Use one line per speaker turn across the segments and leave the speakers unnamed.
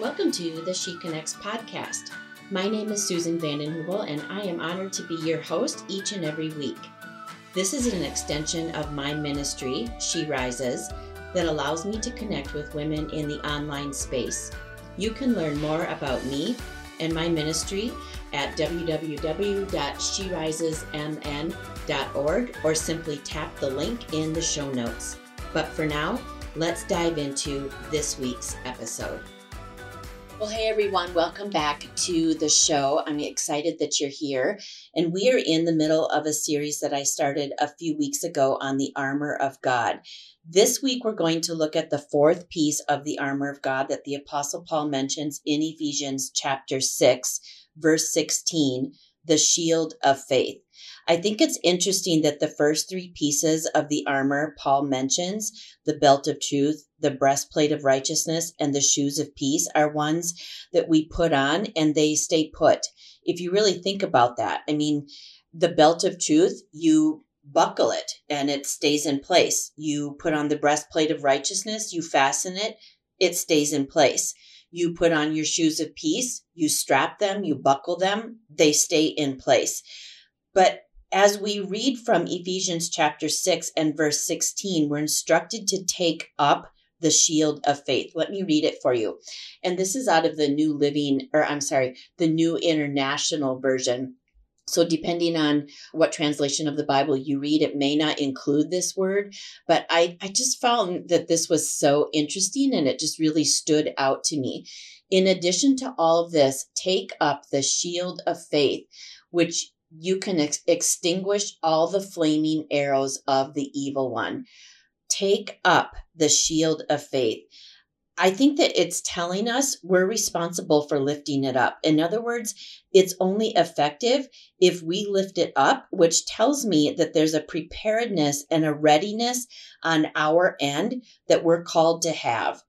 Welcome to the She Connects podcast. My name is Susan Vanden Heuvel, and I am honored to be your host each and every week. This is an extension of my ministry, She Rises, that allows me to connect with women in the online space. You can learn more about me and my ministry at www.sherisesmn.org or simply tap the link in the show notes. But for now, let's dive into this week's episode. Well, hey everyone, welcome back to the show. I'm excited that you're here. And we are in the middle of a series that I started a few weeks ago on the armor of God. This week, we're going to look at the fourth piece of the armor of God that the Apostle Paul mentions in Ephesians chapter 6, verse 16 the shield of faith. I think it's interesting that the first three pieces of the armor Paul mentions, the belt of truth, the breastplate of righteousness, and the shoes of peace, are ones that we put on and they stay put. If you really think about that, I mean, the belt of truth, you buckle it and it stays in place. You put on the breastplate of righteousness, you fasten it, it stays in place. You put on your shoes of peace, you strap them, you buckle them, they stay in place. But as we read from Ephesians chapter 6 and verse 16, we're instructed to take up the shield of faith. Let me read it for you. And this is out of the New Living, or I'm sorry, the New International Version. So, depending on what translation of the Bible you read, it may not include this word, but I, I just found that this was so interesting and it just really stood out to me. In addition to all of this, take up the shield of faith, which you can ex- extinguish all the flaming arrows of the evil one. Take up the shield of faith. I think that it's telling us we're responsible for lifting it up. In other words, it's only effective if we lift it up, which tells me that there's a preparedness and a readiness on our end that we're called to have.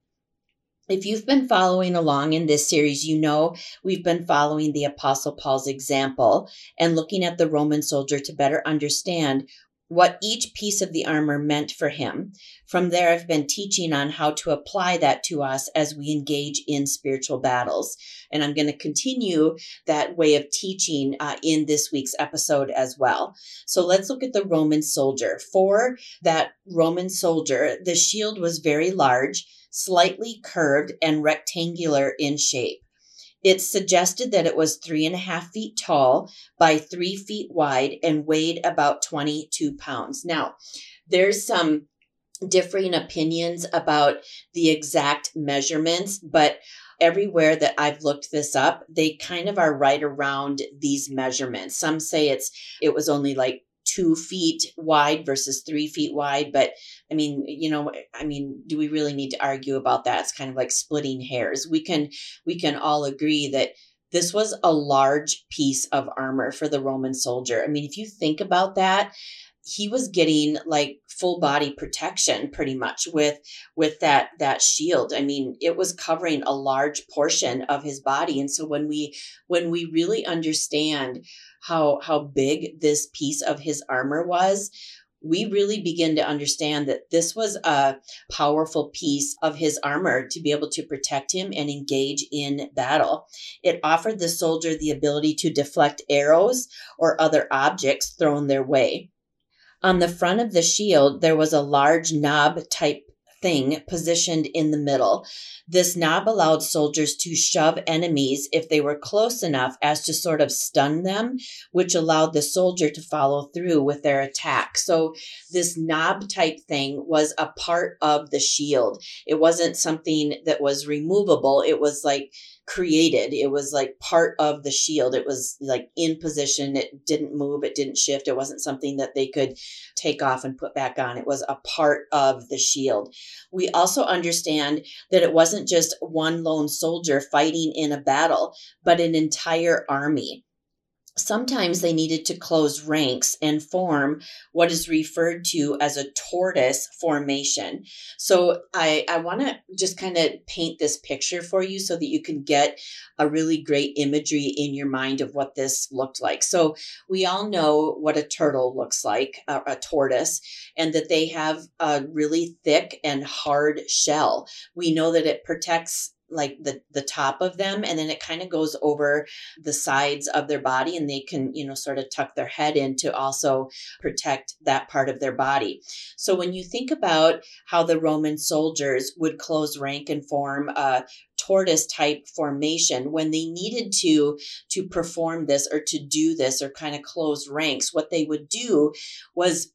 If you've been following along in this series, you know we've been following the Apostle Paul's example and looking at the Roman soldier to better understand what each piece of the armor meant for him. From there, I've been teaching on how to apply that to us as we engage in spiritual battles. And I'm going to continue that way of teaching uh, in this week's episode as well. So let's look at the Roman soldier. For that Roman soldier, the shield was very large, slightly curved, and rectangular in shape. It suggested that it was three and a half feet tall by three feet wide and weighed about 22 pounds. Now, there's some differing opinions about the exact measurements, but everywhere that I've looked this up, they kind of are right around these measurements. Some say it's it was only like two feet wide versus three feet wide. But I mean, you know, I mean, do we really need to argue about that? It's kind of like splitting hairs. We can we can all agree that this was a large piece of armor for the Roman soldier. I mean, if you think about that, he was getting like full body protection pretty much with with that that shield i mean it was covering a large portion of his body and so when we when we really understand how how big this piece of his armor was we really begin to understand that this was a powerful piece of his armor to be able to protect him and engage in battle. It offered the soldier the ability to deflect arrows or other objects thrown their way. On the front of the shield, there was a large knob type thing positioned in the middle. This knob allowed soldiers to shove enemies if they were close enough as to sort of stun them, which allowed the soldier to follow through with their attack. So, this knob type thing was a part of the shield. It wasn't something that was removable, it was like created. It was like part of the shield. It was like in position. It didn't move. It didn't shift. It wasn't something that they could take off and put back on. It was a part of the shield. We also understand that it wasn't just one lone soldier fighting in a battle, but an entire army sometimes they needed to close ranks and form what is referred to as a tortoise formation. So I, I want to just kind of paint this picture for you so that you can get a really great imagery in your mind of what this looked like. So we all know what a turtle looks like, a, a tortoise, and that they have a really thick and hard shell. We know that it protects like the the top of them and then it kind of goes over the sides of their body and they can you know sort of tuck their head in to also protect that part of their body. So when you think about how the roman soldiers would close rank and form a tortoise type formation when they needed to to perform this or to do this or kind of close ranks what they would do was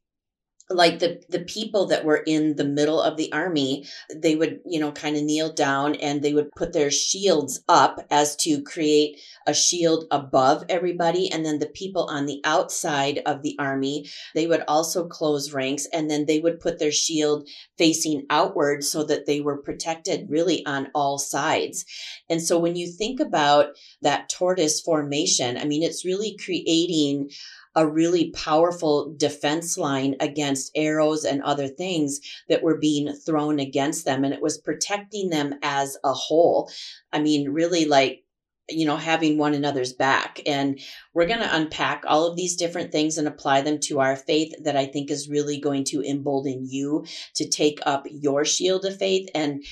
like the the people that were in the middle of the army they would you know kind of kneel down and they would put their shields up as to create a shield above everybody. And then the people on the outside of the army they would also close ranks and then they would put their shield facing outward so that they were protected really on all sides. And so when you think about that tortoise formation i mean it's really creating a really powerful defense line against arrows and other things that were being thrown against them. And it was protecting them as a whole. I mean, really like you know, having one another's back. And we're going to unpack all of these different things and apply them to our faith that I think is really going to embolden you to take up your shield of faith. And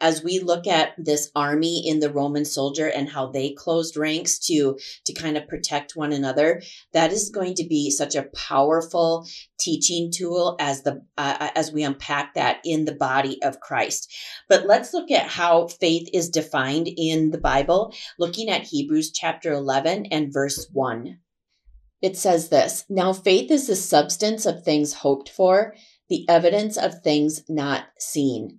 as we look at this army in the roman soldier and how they closed ranks to to kind of protect one another that is going to be such a powerful teaching tool as the uh, uh, as we unpack that in the body of christ. But let's look at how faith is defined in the bible looking at hebrews chapter 11 and verse 1 it says this now faith is the substance of things hoped for the evidence of things not seen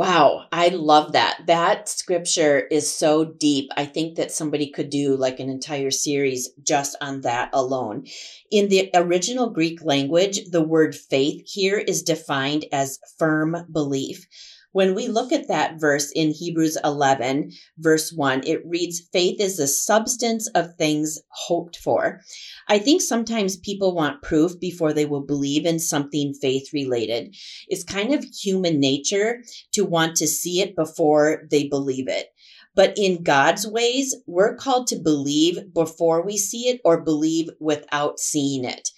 Wow, I love that. That scripture is so deep. I think that somebody could do like an entire series just on that alone. In the original Greek language, the word faith here is defined as firm belief. When we look at that verse in Hebrews 11, verse 1, it reads, Faith is the substance of things hoped for. I think sometimes people want proof before they will believe in something faith related. It's kind of human nature to want to see it before they believe it. But in God's ways, we're called to believe before we see it or believe without seeing it.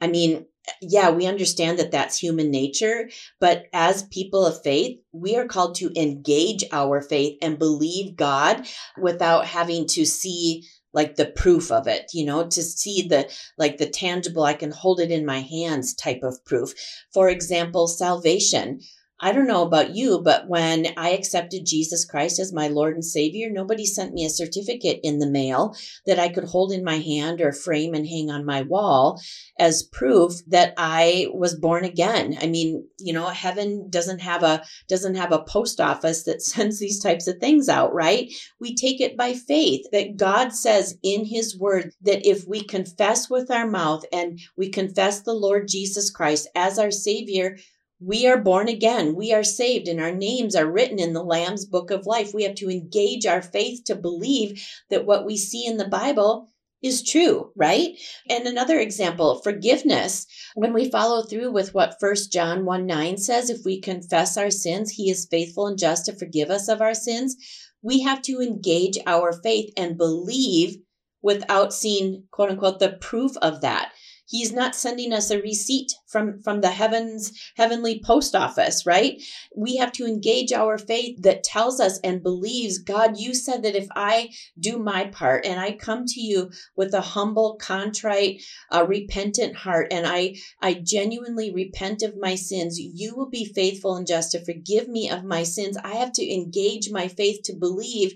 I mean, yeah, we understand that that's human nature, but as people of faith, we are called to engage our faith and believe God without having to see like the proof of it, you know, to see the like the tangible, I can hold it in my hands type of proof. For example, salvation. I don't know about you, but when I accepted Jesus Christ as my Lord and Savior, nobody sent me a certificate in the mail that I could hold in my hand or frame and hang on my wall as proof that I was born again. I mean, you know, heaven doesn't have a doesn't have a post office that sends these types of things out, right? We take it by faith that God says in his word that if we confess with our mouth and we confess the Lord Jesus Christ as our savior, we are born again. We are saved, and our names are written in the Lamb's book of life. We have to engage our faith to believe that what we see in the Bible is true, right? And another example, forgiveness. When we follow through with what First John 1 9 says, if we confess our sins, he is faithful and just to forgive us of our sins. We have to engage our faith and believe without seeing, quote unquote, the proof of that. He's not sending us a receipt from, from the heavens, heavenly post office, right? We have to engage our faith that tells us and believes, God, you said that if I do my part and I come to you with a humble, contrite, uh, repentant heart, and I, I genuinely repent of my sins, you will be faithful and just to forgive me of my sins. I have to engage my faith to believe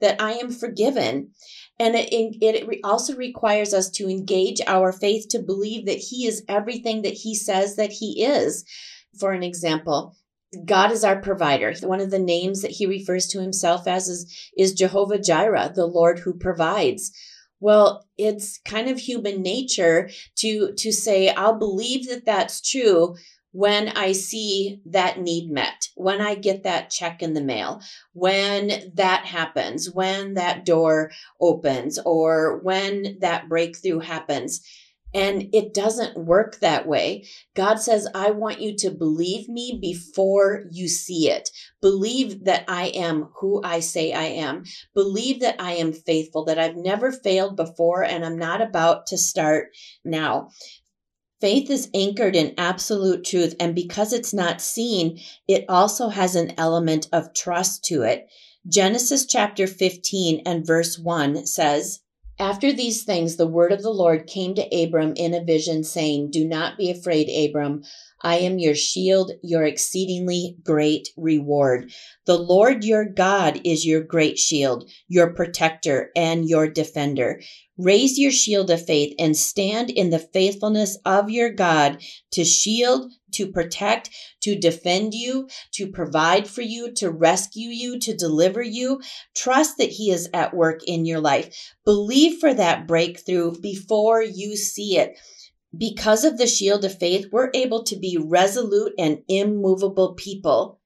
that I am forgiven. And it, it also requires us to engage our faith to believe that He is everything that He says that He is. For an example, God is our provider. One of the names that He refers to Himself as is, is Jehovah Jireh, the Lord who provides. Well, it's kind of human nature to to say, I'll believe that that's true when I see that need met, when I get that check in the mail, when that happens, when that door opens, or when that breakthrough happens. And it doesn't work that way. God says, I want you to believe me before you see it. Believe that I am who I say I am. Believe that I am faithful, that I've never failed before and I'm not about to start now. Faith is anchored in absolute truth, and because it's not seen, it also has an element of trust to it. Genesis chapter 15 and verse 1 says, After these things, the word of the Lord came to Abram in a vision, saying, Do not be afraid, Abram. I am your shield, your exceedingly great reward. The Lord your God is your great shield, your protector, and your defender. Raise your shield of faith and stand in the faithfulness of your God to shield, to protect, to defend you, to provide for you, to rescue you, to deliver you. Trust that He is at work in your life. Believe for that breakthrough before you see it because of the shield of faith, we're able to be resolute and immovable people.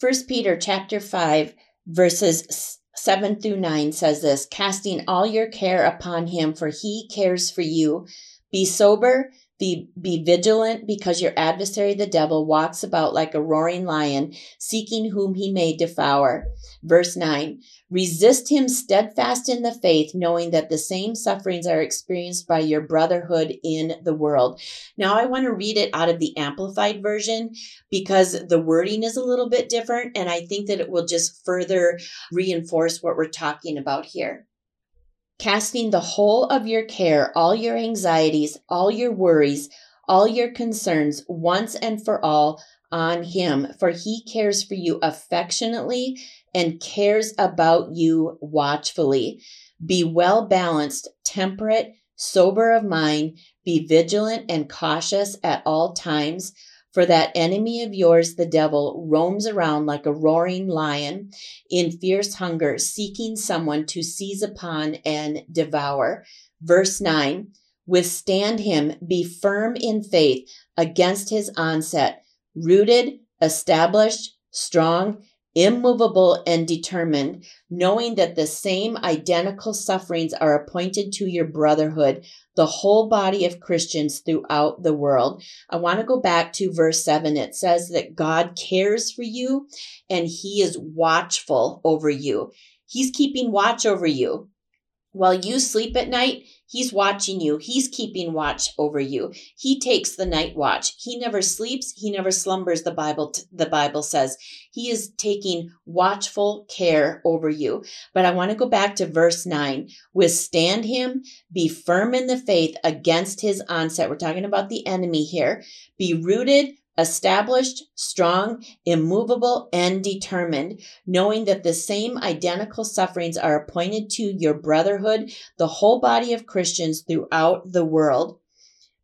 First Peter chapter 5 verses 7 through 9 says this, casting all your care upon him for he cares for you. Be sober, be, be vigilant because your adversary, the devil, walks about like a roaring lion, seeking whom he may devour. Verse 9 Resist him steadfast in the faith, knowing that the same sufferings are experienced by your brotherhood in the world. Now, I want to read it out of the Amplified Version because the wording is a little bit different, and I think that it will just further reinforce what we're talking about here casting the whole of your care, all your anxieties, all your worries, all your concerns once and for all on Him, for He cares for you affectionately and cares about you watchfully. Be well balanced, temperate, sober of mind, be vigilant and cautious at all times. For that enemy of yours, the devil, roams around like a roaring lion in fierce hunger, seeking someone to seize upon and devour. Verse 9 Withstand him, be firm in faith against his onset, rooted, established, strong, immovable and determined, knowing that the same identical sufferings are appointed to your brotherhood, the whole body of Christians throughout the world. I want to go back to verse 7. It says that God cares for you and he is watchful over you. He's keeping watch over you. While you sleep at night, He's watching you. He's keeping watch over you. He takes the night watch. He never sleeps. He never slumbers. The Bible, the Bible says he is taking watchful care over you. But I want to go back to verse nine. Withstand him. Be firm in the faith against his onset. We're talking about the enemy here. Be rooted, established, strong, immovable, and determined, knowing that the same identical sufferings are appointed to your brotherhood, the whole body of Christians throughout the world.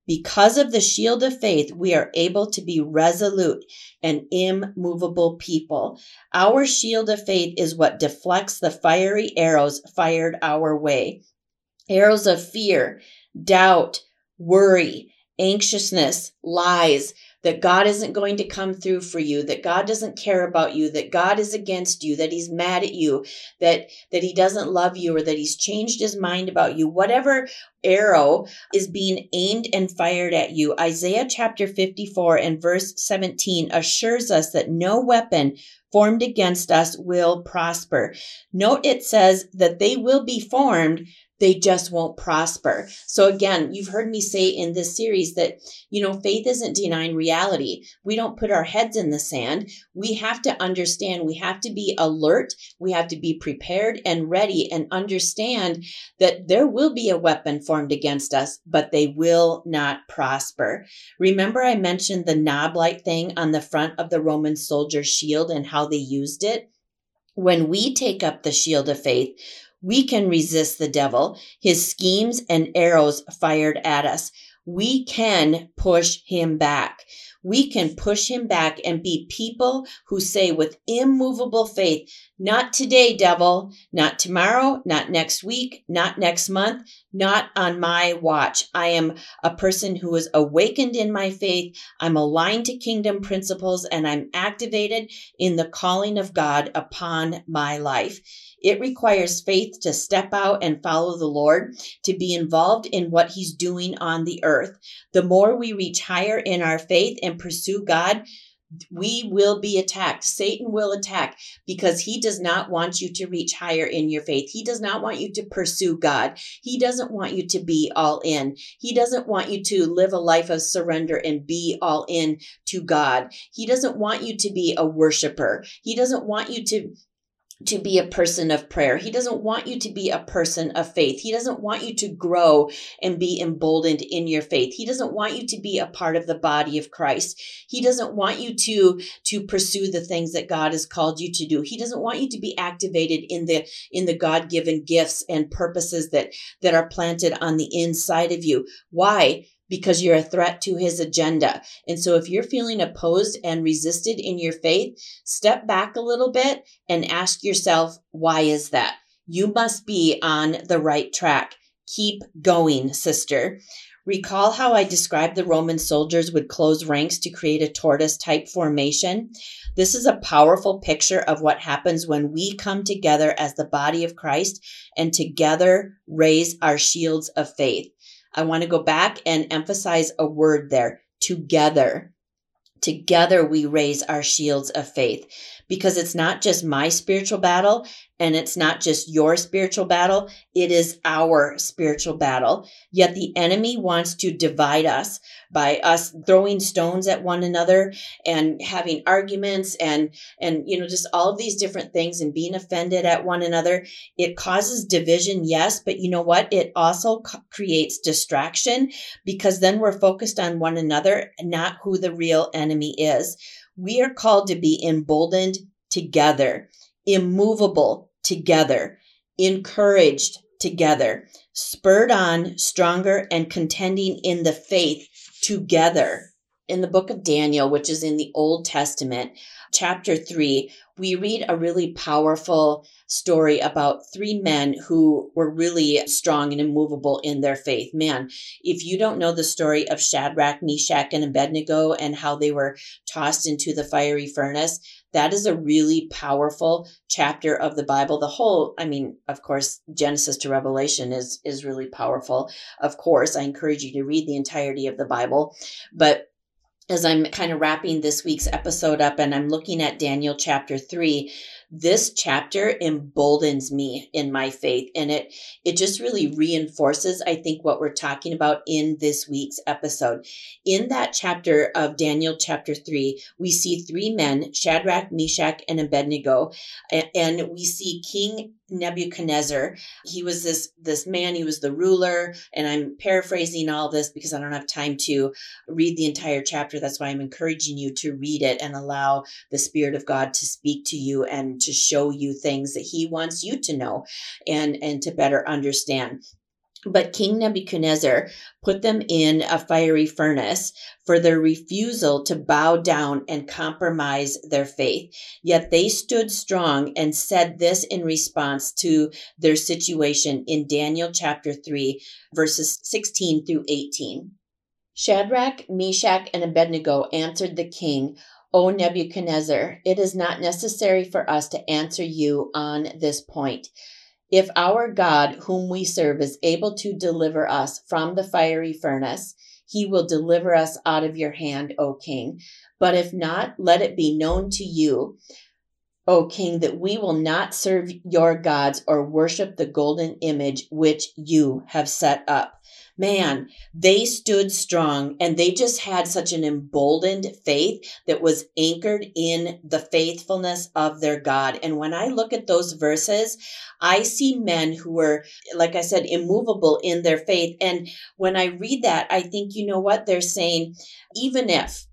Because of the shield of faith, we are able to be resolute and immovable people. Our shield of faith is what deflects the fiery arrows fired our way. Arrows of fear, doubt, worry, anxiousness, lies, that God isn't going to come through for you, that God doesn't care about you, that God is against you, that he's mad at you, that that he doesn't love you or that he's changed his mind about you. Whatever arrow is being aimed and fired at you. Isaiah chapter 54 and verse 17 assures us that no weapon formed against us will prosper. Note it says that they will be formed, they just won't prosper. So again, you've heard me say in this series that, you know, faith isn't denying reality. We don't put our heads in the sand. We have to understand, we have to be alert, we have to be prepared and ready and understand that there will be a weapon formed against us, but they will not prosper. Remember I mentioned the knob-like thing on the front of the Roman soldier's shield and how they used it? When we take up the shield of faith, we can resist the devil, his schemes and arrows fired at us. We can push him back. We can push him back and be people who say with immovable faith, not today, devil, not tomorrow, not next week, not next month, not on my watch. I am a person who is awakened in my faith. I'm aligned to kingdom principles and I'm activated in the calling of God upon my life. It requires faith to step out and follow the Lord, to be involved in what He's doing on the earth. The more we reach higher in our faith and pursue God, we will be attacked. Satan will attack because he does not want you to reach higher in your faith. He does not want you to pursue God. He doesn't want you to be all in. He doesn't want you to live a life of surrender and be all in to God. He doesn't want you to be a worshiper. He doesn't want you to to be a person of prayer. He doesn't want you to be a person of faith. He doesn't want you to grow and be emboldened in your faith. He doesn't want you to be a part of the body of Christ. He doesn't want you to to pursue the things that God has called you to do. He doesn't want you to be activated in the in the God-given gifts and purposes that that are planted on the inside of you. Why? Because you're a threat to his agenda. And so if you're feeling opposed and resisted in your faith, step back a little bit and ask yourself, why is that? You must be on the right track. Keep going, sister. Recall how I described the Roman soldiers would close ranks to create a tortoise type formation? This is a powerful picture of what happens when we come together as the body of Christ and together raise our shields of faith. I want to go back and emphasize a word there together. Together we raise our shields of faith because it's not just my spiritual battle and it's not just your spiritual battle, it is our spiritual battle. Yet the enemy wants to divide us by us throwing stones at one another and having arguments and and you know just all of these different things and being offended at one another. It causes division, yes, but you know what? It also creates distraction because then we're focused on one another, not who the real enemy is. We are called to be emboldened together, immovable together, encouraged together, spurred on, stronger, and contending in the faith together. In the book of Daniel, which is in the Old Testament, chapter 3, we read a really powerful story about three men who were really strong and immovable in their faith. Man, if you don't know the story of Shadrach, Meshach, and Abednego and how they were tossed into the fiery furnace, that is a really powerful chapter of the Bible. The whole, I mean, of course, Genesis to Revelation is is really powerful. Of course, I encourage you to read the entirety of the Bible, but as I'm kind of wrapping this week's episode up and I'm looking at Daniel chapter 3, this chapter emboldens me in my faith and it it just really reinforces I think what we're talking about in this week's episode. In that chapter of Daniel chapter 3, we see three men, Shadrach, Meshach and Abednego, and, we see King Nebuchadnezzar. He was this this man, he was the ruler, and I'm paraphrasing all this because I don't have time to read the entire chapter. That's why I'm encouraging you to read it and allow the spirit of God to speak to you and to show you things that he wants you to know and and to better understand. But King Nebuchadnezzar put them in a fiery furnace for their refusal to bow down and compromise their faith. Yet they stood strong and said this in response to their situation in Daniel chapter 3, verses 16 through 18. Shadrach, Meshach, and Abednego answered the king, O Nebuchadnezzar, it is not necessary for us to answer you on this point. If our God, whom we serve, is able to deliver us from the fiery furnace, he will deliver us out of your hand, O king. But if not, let it be known to you, O king, that we will not serve your gods or worship the golden image which you have set up man, they stood strong and they just had such an emboldened faith that was anchored in the faithfulness of their God. And when I look at those verses, I see men who were, like I said, immovable in their faith. And when I read that, I think, you know what? They're saying, even if,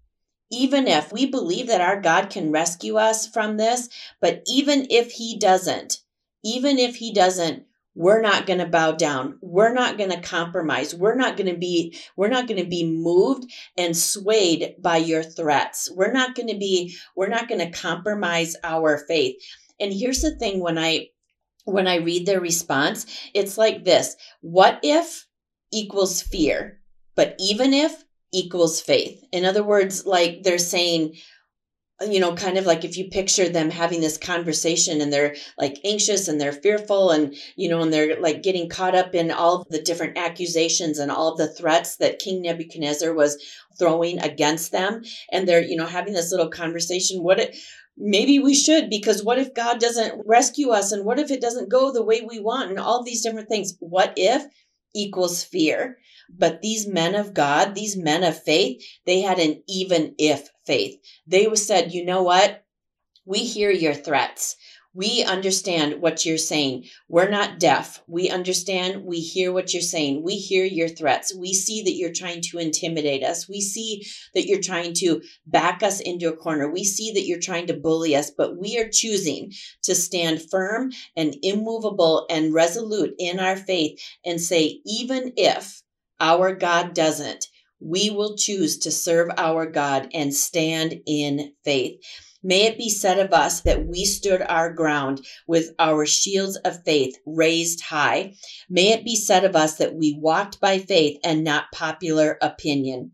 even if we believe that our God can rescue us from this, but even if he doesn't, even if he doesn't, we're not going to bow down. We're not going to compromise. We're not going to be we're not going to be moved and swayed by your threats. We're not going to be we're not going to compromise our faith. And here's the thing when i when i read their response it's like this. What if equals fear but even if equals faith? In other words like they're saying you know, kind of like if you picture them having this conversation and they're like anxious and they're fearful and, you know, and they're like getting caught up in all the different accusations and all the threats that King Nebuchadnezzar was throwing against them. And they're, you know, having this little conversation. What it, maybe we should, because what if God doesn't rescue us? And what if it doesn't go the way we want? And all these different things. What if equals fear? But these men of God, these men of faith, they had an even if faith. They said, you know what? We hear your threats. We understand what you're saying. We're not deaf. We understand. We hear what you're saying. We hear your threats. We see that you're trying to intimidate us. We see that you're trying to back us into a corner. We see that you're trying to bully us, but we are choosing to stand firm and immovable and resolute in our faith and say, even if our God doesn't, we will choose to serve our God and stand in faith. May it be said of us that we stood our ground with our shields of faith raised high. May it be said of us that we walked by faith and not popular opinion.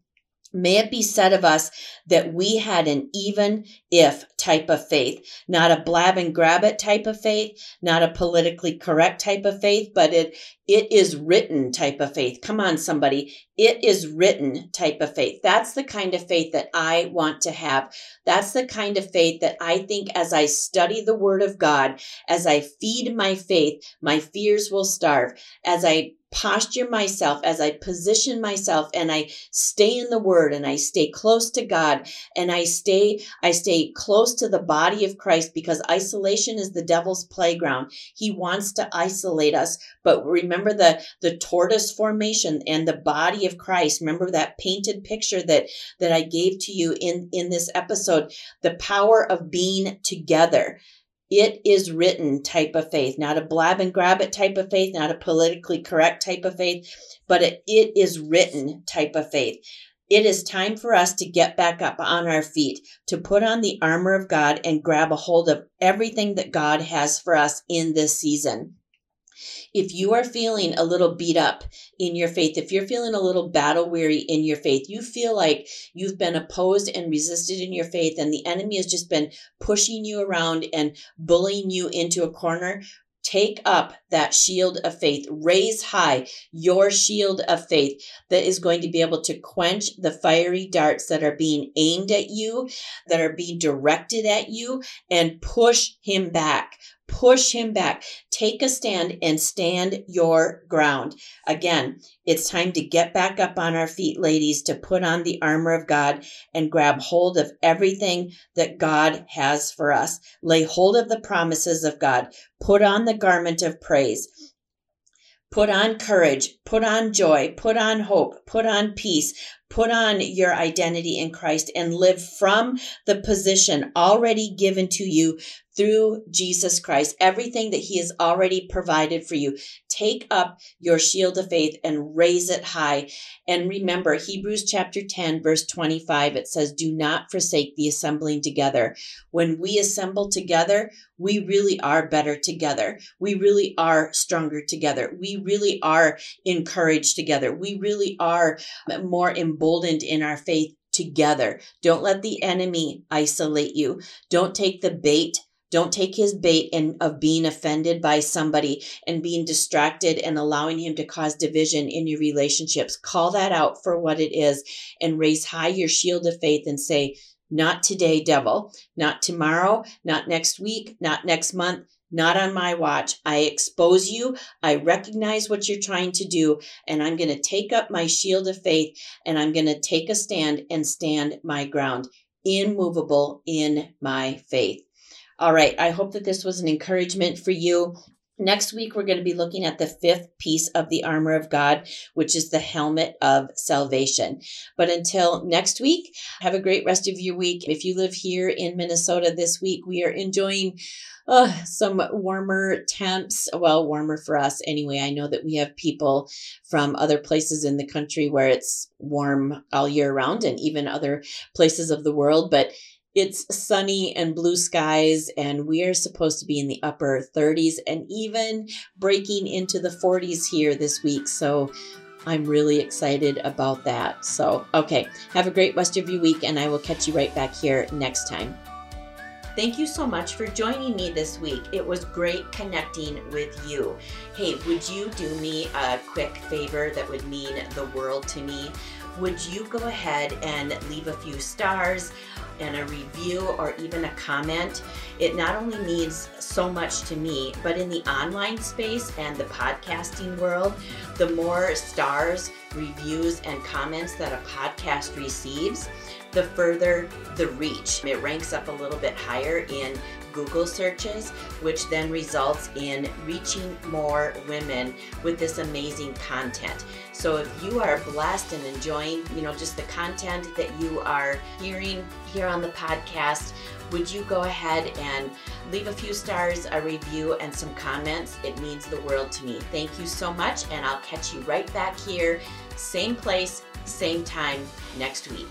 May it be said of us that we had an even if type of faith, not a blab and grab it type of faith, not a politically correct type of faith, but it it is written type of faith. Come on somebody, it is written type of faith. That's the kind of faith that I want to have. That's the kind of faith that I think as I study the word of God, as I feed my faith, my fears will starve. As I posture myself, as I position myself and I stay in the word and I stay close to God and I stay, I stay close to the body of Christ because isolation is the devil's playground. He wants to isolate us. But remember the, the tortoise formation and the body of Christ. Remember that painted picture that, that I gave to you in, in this episode, the power of being together it is written type of faith, not a blab and grab it type of faith, not a politically correct type of faith, but it, is written type of faith. It is time for us to get back up on our feet, to put on the armor of God and grab a hold of everything that God has for us in this season if you are feeling a little beat up in your faith, if you're feeling a little battle weary in your faith, you feel like you've been opposed and resisted in your faith, and the enemy has just been pushing you around and bullying you into a corner, Take up that shield of faith. Raise high your shield of faith that is going to be able to quench the fiery darts that are being aimed at you, that are being directed at you, and push him back. Push him back. Take a stand and stand your ground. Again, it's time to get back up on our feet, ladies, to put on the armor of God and grab hold of everything that God has for us. Lay hold of the promises of God. Put on the garment of praise. Put on courage, put on joy, put on hope, put on peace, put on your identity in Christ and live from the position already given to you through Jesus Christ, everything that He has already provided for you. Take up your shield of faith and raise it high. And remember, Hebrews chapter 10, verse 25, it says, Do not forsake the assembling together. When we assemble together, we really are better together. We really are stronger together. We really are encouraged together. We really are more emboldened in our faith together. Don't let the enemy isolate you. Don't take the bait don't take his bait and of being offended by somebody and being distracted and allowing him to cause division in your relationships. Call that out for what it is and raise high your shield of faith and say, not today, devil, not tomorrow, not next week, not next month, not on my watch. I expose you. I recognize what you're trying to do, and I'm going to take up my shield of faith and I'm going to take a stand and stand my ground, immovable in my faith. All right. I hope that this was an encouragement for you. Next week, we're going to be looking at the fifth piece of the armor of God, which is the helmet of salvation. But until next week, have a great rest of your week. If you live here in Minnesota this week, we are enjoying uh, some warmer temps. Well, warmer for us anyway. I know that we have people from other places in the country where it's warm all year round and even other places of the world. But it's sunny and blue skies, and we are supposed to be in the upper 30s and even breaking into the 40s here this week. So I'm really excited about that. So, okay, have a great rest of your week, and I will catch you right back here next time. Thank you so much for joining me this week. It was great connecting with you. Hey, would you do me a quick favor that would mean the world to me? Would you go ahead and leave a few stars? and a review or even a comment, it not only means so much to me, but in the online space and the podcasting world, the more stars, reviews, and comments that a podcast receives, the further the reach. It ranks up a little bit higher in Google searches, which then results in reaching more women with this amazing content. So if you are blessed and enjoying, you know, just the content that you are hearing here on the podcast, would you go ahead and leave a few stars, a review, and some comments? It means the world to me. Thank you so much, and I'll catch you right back here, same place, same time next week.